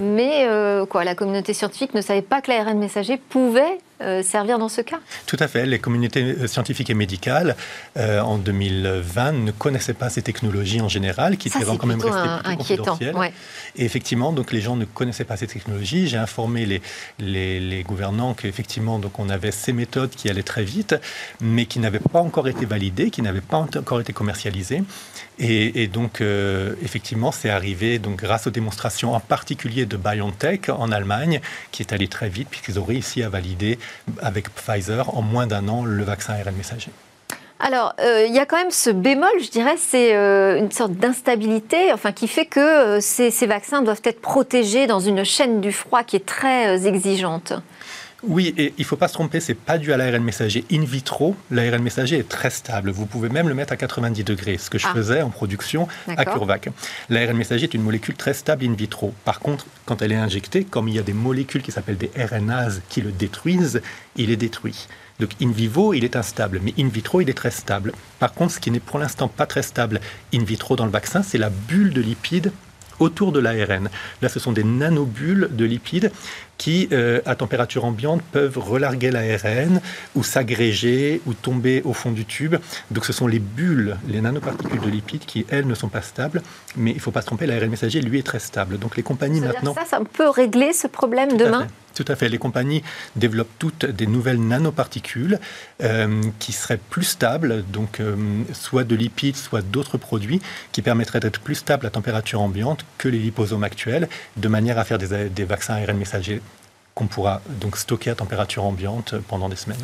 mais euh, quoi, la communauté scientifique ne savait pas que l'ARN messager pouvait servir dans ce cas? Tout à fait. Les communautés euh, scientifiques et médicales, euh, en 2020, ne connaissaient pas ces technologies en général, qui étaient quand même restées plutôt confidentielles. Et effectivement, donc, les gens ne connaissaient pas ces technologies. J'ai informé les, les, les gouvernants qu'effectivement, donc, on avait ces méthodes qui allaient très vite, mais qui n'avaient pas encore été validées, qui n'avaient pas encore été commercialisées. Et, donc, effectivement, c'est arrivé donc, grâce aux démonstrations, en particulier de BioNTech en Allemagne, qui est allé très vite, puisqu'ils ont réussi à valider avec Pfizer en moins d'un an le vaccin ARN messager. Alors, euh, il y a quand même ce bémol, je dirais, c'est euh, une sorte d'instabilité, enfin, qui fait que euh, ces, vaccins doivent être protégés dans une chaîne du froid qui est très exigeante. Oui, et il ne faut pas se tromper, c'est pas dû à l'ARN messager in vitro. L'ARN messager est très stable. Vous pouvez même le mettre à 90 degrés, ce que je ah. faisais en production à CureVac. L'ARN messager est une molécule très stable in vitro. Par contre, quand elle est injectée, comme il y a des molécules qui s'appellent des RNAs qui le détruisent, il est détruit. Donc in vivo, il est instable, mais in vitro, il est très stable. Par contre, ce qui n'est pour l'instant pas très stable in vitro dans le vaccin, c'est la bulle de lipides autour de l'ARN. Là, ce sont des nanobules de lipides qui, euh, à température ambiante, peuvent relarguer l'ARN ou s'agréger ou tomber au fond du tube. Donc ce sont les bulles, les nanoparticules de lipides qui, elles, ne sont pas stables. Mais il ne faut pas se tromper, l'ARN messager, lui, est très stable. Donc les compagnies maintenant... Ça, ça peut régler ce problème demain tout à fait. Les compagnies développent toutes des nouvelles nanoparticules euh, qui seraient plus stables, donc euh, soit de lipides, soit d'autres produits, qui permettraient d'être plus stables à température ambiante que les liposomes actuels, de manière à faire des, des vaccins ARN messagers qu'on pourra donc stocker à température ambiante pendant des semaines.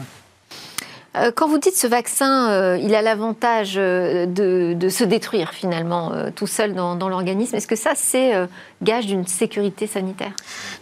Euh, quand vous dites ce vaccin, euh, il a l'avantage euh, de, se détruire finalement tout seul dans, dans l'organisme, est-ce que ça, c'est gage d'une sécurité sanitaire?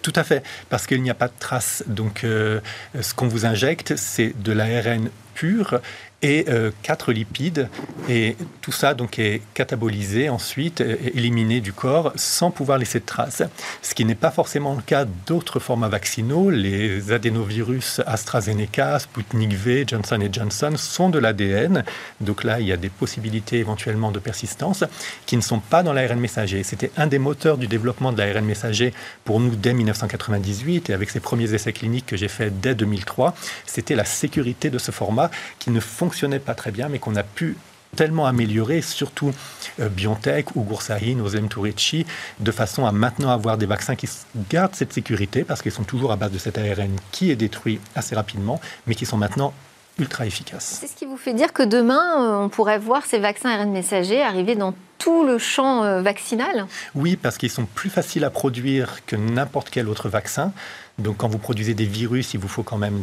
Tout à fait, parce qu'il n'y a pas de trace. Donc, ce qu'on vous injecte, c'est de l'ARN pur et euh, quatre lipides. Et tout ça donc est catabolisé ensuite, éliminé du corps sans pouvoir laisser de traces. Ce qui n'est pas forcément le cas d'autres formats vaccinaux. Les adénovirus AstraZeneca, Sputnik V, Johnson Johnson sont de l'ADN. Donc là, il y a des possibilités éventuellement de persistance qui ne sont pas dans l'ARN messager. C'était un des moteurs du développement de l'ARN messager pour nous dès 1998 et avec ces premiers essais cliniques que j'ai faits dès 2003. C'était la sécurité de ce format qui ne fonctionnait fonctionnait pas très bien, mais qu'on a pu tellement améliorer, surtout euh, BioNTech ou Goursahin, Ozem Tourechi, de façon à maintenant avoir des vaccins qui gardent cette sécurité, parce qu'ils sont toujours à base de cet ARN qui est détruit assez rapidement, mais qui sont maintenant ultra efficaces. C'est ce qui vous fait dire que demain, euh, on pourrait voir ces vaccins ARN messagers arriver dans tout le champ euh, vaccinal? Oui, parce qu'ils sont plus faciles à produire que n'importe quel autre vaccin. Donc quand vous produisez des virus, il vous faut quand même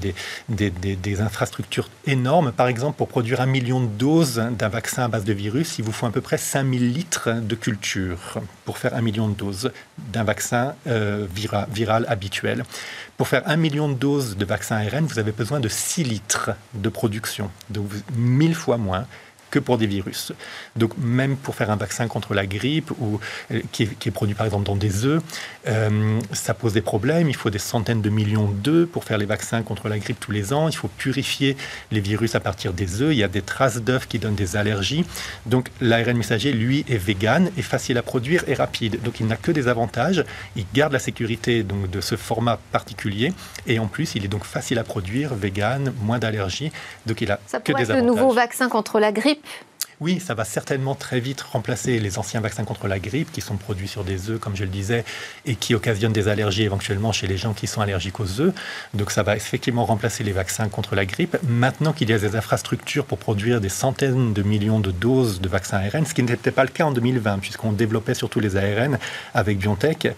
des, infrastructures énormes. Par exemple, pour produire un million de doses d'un vaccin à base de virus, il vous faut à peu près 5000 litres de culture pour faire un million de doses d'un vaccin euh, viral habituel. Pour faire un million de doses de vaccin ARN, vous avez besoin de 6 litres de production, donc 1000 fois moins que pour des virus. Donc même pour faire un vaccin contre la grippe ou euh, qui est, produit par exemple dans des œufs, euh, ça pose des problèmes. Il faut des centaines de millions d'œufs pour faire les vaccins contre la grippe tous les ans. Il faut purifier les virus à partir des œufs. Il y a des traces d'œufs qui donnent des allergies. Donc l'ARN messager, lui, est vegan, est facile à produire et rapide. Donc il n'a que des avantages. Il garde la sécurité donc, de ce format particulier et en plus il est donc facile à produire, vegan, moins d'allergies. Donc il a ça que des avantages. le nouveau vaccin contre la grippe Oui, ça va certainement très vite remplacer les anciens vaccins contre la grippe qui sont produits sur des œufs, comme je le disais, et qui occasionnent des allergies éventuellement chez les gens qui sont allergiques aux œufs. Donc ça va effectivement remplacer les vaccins contre la grippe. Maintenant qu'il y a des infrastructures pour produire des centaines de millions de doses de vaccins ARN, ce qui n'était pas le cas en 2020, puisqu'on développait surtout les ARN avec BioNTech euh,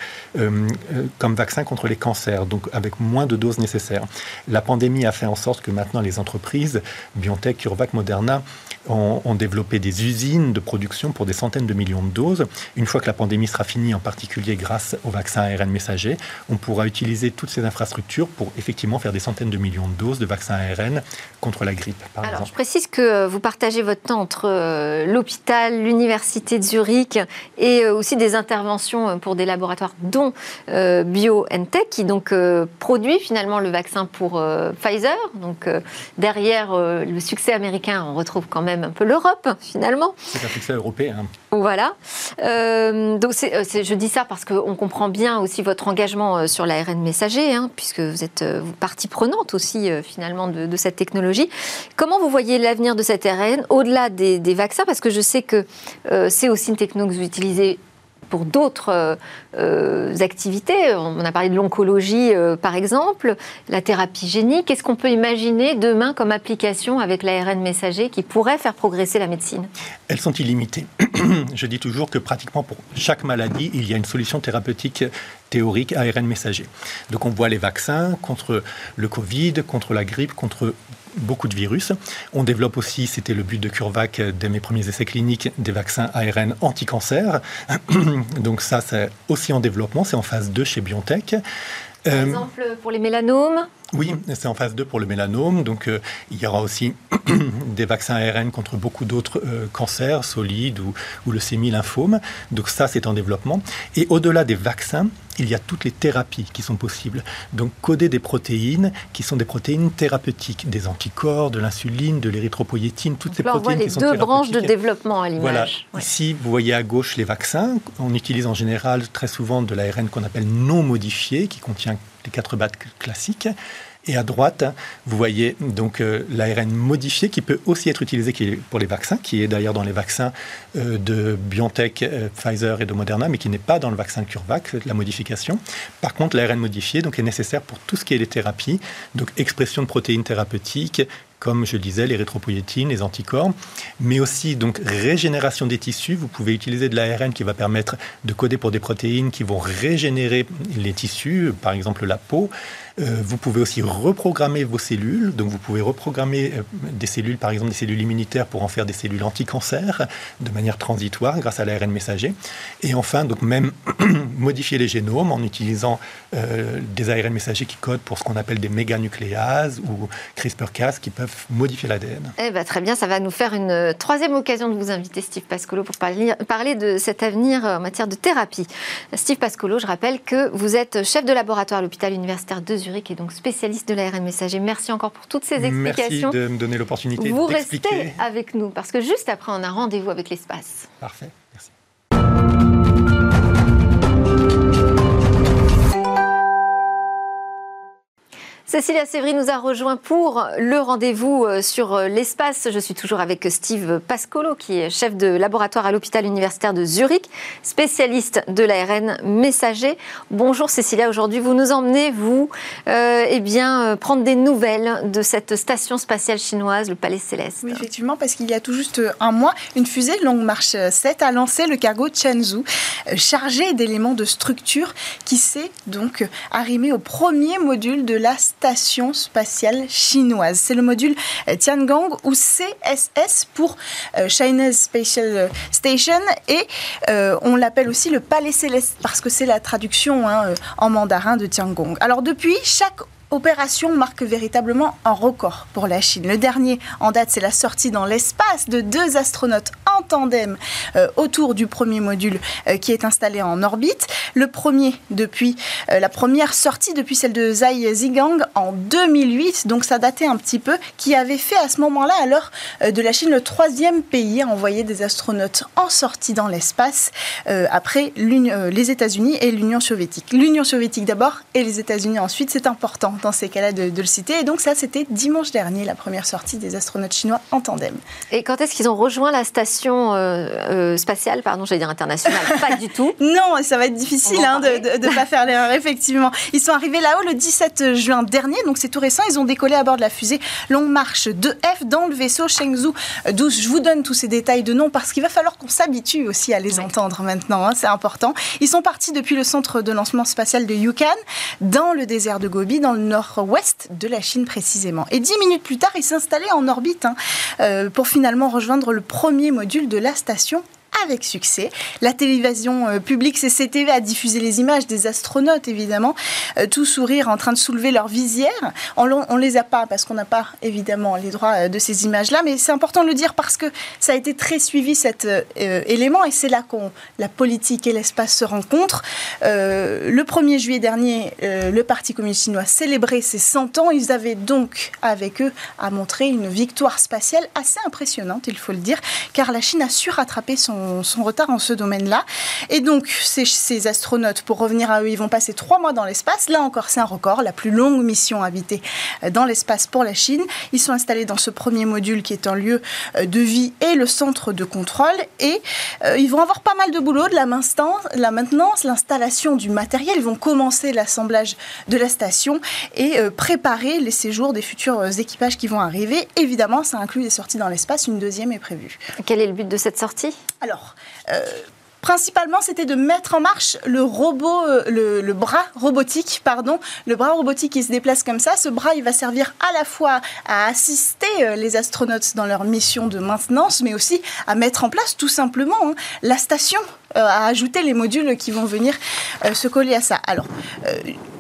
euh, comme vaccin contre les cancers, donc avec moins de doses nécessaires. La pandémie a fait en sorte que maintenant les entreprises, BioNTech, CureVac, Moderna, ont, développé des usines de production pour des centaines de millions de doses. Une fois que la pandémie sera finie, en particulier grâce au vaccin ARN messager, on pourra utiliser toutes ces infrastructures pour effectivement faire des centaines de millions de doses de vaccins ARN contre la grippe, par Alors, je précise que vous partagez votre temps entre euh, l'hôpital, l'université de Zurich et euh, aussi des interventions pour des laboratoires, dont euh, BioNTech, qui donc produit finalement le vaccin pour Pfizer. Donc derrière le succès américain, on retrouve quand même un peu l'Europe, finalement. C'est un succès européen. Voilà. Euh, donc euh, je dis ça parce qu'on comprend bien aussi votre engagement euh, sur l'ARN messager, hein, puisque vous êtes partie prenante aussi, finalement, de, cette technologie. Comment vous voyez l'avenir de cette ARN au-delà des, des, vaccins? Parce que je sais que c'est aussi une techno que vous utilisez pour d'autres euh, euh, activités. On a parlé de l'oncologie, euh, par exemple, la thérapie génique. Qu'est-ce qu'on peut imaginer demain comme application avec l'ARN messager qui pourrait faire progresser la médecine? Elles sont illimitées. Je dis toujours que pratiquement pour chaque maladie, il y a une solution thérapeutique théorique ARN messager. Donc on voit les vaccins contre le Covid, contre la grippe, contre beaucoup de virus. On développe aussi, c'était le but de CureVac dès mes premiers essais cliniques, des vaccins ARN anti-cancer. Donc ça, c'est aussi en développement, c'est en phase 2 chez BioNTech. Par euh, exemple, pour les mélanomes Oui, c'est en phase 2 pour le mélanome. Donc, euh, il y aura aussi des vaccins ARN contre beaucoup d'autres euh, cancers solides ou, ou le lymphome Donc, ça, c'est en développement. Et au-delà des vaccins, il y a toutes les thérapies qui sont possibles. Donc, coder des protéines qui sont des protéines thérapeutiques, des anticorps, de l'insuline, de l'érythropoïétine, toutes ces protéines qui sont les deux branches de développement à l'image. Voilà. Ici, vous voyez à gauche les vaccins. On utilise en général très souvent de l'ARN qu'on appelle non modifié, qui contient les quatre bases classiques. Et à droite, vous voyez donc euh, l'ARN modifié qui peut aussi être utilisé pour les vaccins, qui est d'ailleurs dans les vaccins euh, de BioNTech, euh, Pfizer et de Moderna, mais qui n'est pas dans le vaccin CureVac, la modification. Par contre, l'ARN modifié donc, est nécessaire pour tout ce qui est les thérapies, donc expression de protéines thérapeutiques, comme je disais, les rétropoïétines, les anticorps, mais aussi donc régénération des tissus. Vous pouvez utiliser de l'ARN qui va permettre de coder pour des protéines qui vont régénérer les tissus, par exemple la peau. Euh, vous pouvez aussi reprogrammer vos cellules. Donc, vous pouvez reprogrammer euh, des cellules, par exemple des cellules immunitaires, pour en faire des cellules anti-cancer de manière transitoire grâce à l'ARN messager. Et enfin, donc même modifier les génomes en utilisant euh, des ARN messagers qui codent pour ce qu'on appelle des méganucléases ou CRISPR-Cas qui peuvent modifier l'ADN. Eh ben, très bien, ça va nous faire une troisième occasion de vous inviter, Steve Pascolo, pour parler, parler de cet avenir en matière de thérapie. Steve Pascolo, je rappelle que vous êtes chef de laboratoire à l'hôpital universitaire de Zurich et donc spécialiste de l'ARN messager. Merci encore pour toutes ces explications. Merci de me donner l'opportunité Vous restez avec nous parce que juste après, on a rendez-vous avec l'espace. Parfait. Cécilia Sévry nous a rejoint pour le rendez-vous euh, sur euh, l'espace. Je suis toujours avec Steve Pascolo, qui est chef de laboratoire à l'hôpital universitaire de Zurich, spécialiste de l'ARN messager. Bonjour Cécilia, aujourd'hui vous nous emmenez, vous, euh, eh bien, prendre des nouvelles de cette station spatiale chinoise, le Palais Céleste. Effectivement, parce qu'il y a tout juste un mois, une fusée Longue Marche 7 a lancé le cargo Chenzhou, chargé d'éléments de structure qui s'est donc arrimé au premier module de la station station spatiale chinoise. C'est le module euh, Tiangong ou CSS pour euh, China's Spatial Station et euh, on l'appelle aussi le Palais Céleste parce que c'est la traduction hein, en mandarin de Tiangong. Alors depuis, chaque opération marque véritablement un record pour la Chine. Le dernier en date, c'est la sortie dans l'espace de deux astronautes en tandem euh, autour du premier module euh, qui est installé en orbite. Le premier depuis la première sortie depuis celle de Zai Zigang en 2008, donc ça datait un petit peu, qui avait fait à ce moment-là, alors de la Chine, le troisième pays à envoyer des astronautes en sortie dans l'espace après les États-Unis et l'Union soviétique. L'Union soviétique d'abord et les États-Unis ensuite, c'est important dans ces cas-là de, le citer. Et donc ça, c'était dimanche dernier, la première sortie des astronautes chinois en tandem. Et quand est-ce qu'ils ont rejoint la station euh, euh, spatiale, pardon, j'allais dire internationale Pas du tout. Non, ça va être difficile hein, de ne pas faire l'erreur, effectivement. Ils sont arrivés là-haut le 17 juin dernier, donc c'est tout récent. Ils ont décollé à bord de la fusée Longue Marche 2F dans le vaisseau Shenzhou 12. Je vous donne tous ces détails de nom parce qu'il va falloir qu'on s'habitue aussi à les entendre maintenant, hein, c'est important. Ils sont partis depuis le centre de lancement spatial de Yukon, dans le désert de Gobi, dans le nord-ouest de la Chine précisément. Et dix minutes plus tard, ils s'installaient en orbite hein, euh, pour finalement rejoindre le premier module de la station avec succès. La télévision euh, publique CCTV a diffusé les images des astronautes, évidemment, euh, tout sourire en train de soulever leur visière. On ne les a pas parce qu'on n'a pas, évidemment, les droits euh, de ces images-là, mais c'est important de le dire parce que ça a été très suivi, cet élément, et c'est là qu'on la politique et l'espace se rencontrent. le 1er juillet dernier, le Parti communiste chinois célébrait ses 100 ans. Ils avaient donc, avec eux, à montrer une victoire spatiale assez impressionnante, il faut le dire, car la Chine a su rattraper son son, retard en ce domaine-là. Et donc, ces, astronautes, pour revenir à eux, ils vont passer trois mois dans l'espace. Là encore, c'est un record, la plus longue mission habitée euh, dans l'espace pour la Chine. Ils sont installés dans ce premier module qui est un lieu euh, de vie et le centre de contrôle. Et euh, ils vont avoir pas mal de boulot, de la maintenance, l'installation du matériel. Ils vont commencer l'assemblage de la station et préparer les séjours des futurs équipages qui vont arriver. Évidemment, ça inclut des sorties dans l'espace. Une deuxième est prévue. Quel est le but de cette sortie? Alors, euh, principalement, c'était de mettre en marche le robot, euh, le, bras robotique, pardon, le bras robotique qui se déplace comme ça. Ce bras, il va servir à la fois à assister euh, les astronautes dans leur mission de maintenance, mais aussi à mettre en place tout simplement hein, la station, à ajouter les modules qui vont venir se coller à ça. Alors,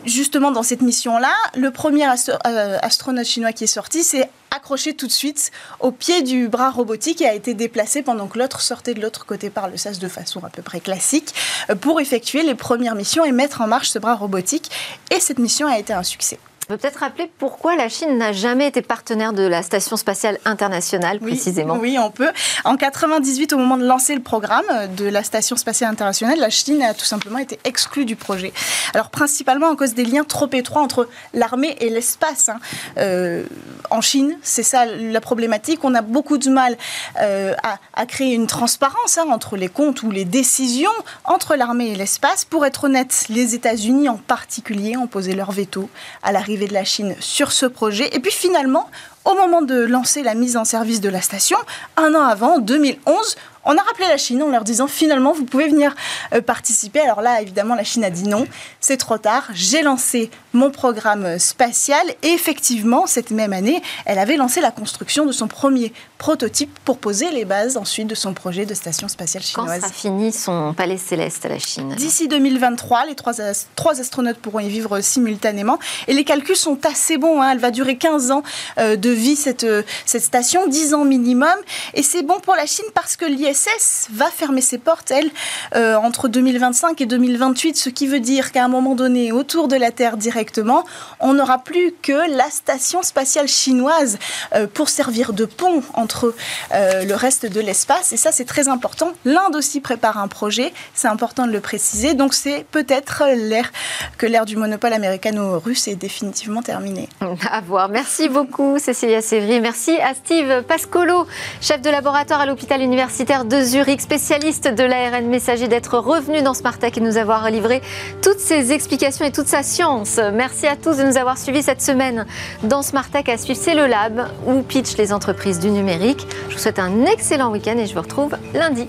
justement, dans cette mission-là, le premier astronaute chinois qui est sorti, c'est accroché tout de suite au pied du bras robotique et a été déplacé pendant que l'autre sortait de l'autre côté par le sas de façon à peu près classique euh, pour effectuer les premières missions et mettre en marche ce bras robotique. Et cette mission a été un succès peut peut-être rappeler pourquoi la Chine n'a jamais été partenaire de la Station spatiale internationale, précisément Oui, on peut. En 98, au moment de lancer le programme de la Station spatiale internationale, la Chine a tout simplement été exclue du projet. Alors, principalement à cause des liens trop étroits entre l'armée et l'espace. Hein. Euh, en Chine, c'est ça la problématique. On a beaucoup de mal euh, à, créer une transparence hein, entre les comptes ou les décisions entre l'armée et l'espace. Pour être honnête, les États-Unis en particulier ont posé leur veto à l'arrivée de la Chine sur ce projet. Et puis finalement, au moment de lancer la mise en service de la station, un an avant, 2011, on a rappelé la Chine en leur disant finalement vous pouvez venir euh, participer. Alors là évidemment la Chine a dit non, c'est trop tard, j'ai lancé mon programme spatial et effectivement cette même année elle avait lancé la construction de son premier prototype pour poser les bases ensuite de son projet de station spatiale chinoise. Quand sera fini son palais céleste à la Chine? D'ici 2023, les trois, trois, astronautes pourront y vivre simultanément et les calculs sont assez bons. Hein. Elle va durer 15 ans euh, de vie cette, euh, cette station, 10 ans minimum et c'est bon pour la Chine parce que l'IS l'ISS va fermer ses portes, elle, euh, entre 2025 et 2028, ce qui veut dire qu'à un moment donné, autour de la Terre directement, on n'aura plus que la station spatiale chinoise euh, pour servir de pont entre euh, le reste de l'espace. Et ça, c'est très important. L'Inde aussi prépare un projet, c'est important de le préciser. Donc c'est peut-être l'ère que l'ère du monopole américano-russe est définitivement terminée. À voir. Merci beaucoup, Cécilia Sévry. Merci à Steve Pascolo, chef de laboratoire à l'hôpital universitaire de Zurich, spécialiste de l'ARN messager, d'être revenu dans Smartech et nous avoir livré toutes ses explications et toute sa science. Merci à tous de nous avoir suivis cette semaine dans Smartech. À suivre, c'est le Lab où pitch les entreprises du numérique. Je vous souhaite un excellent week-end et je vous retrouve lundi.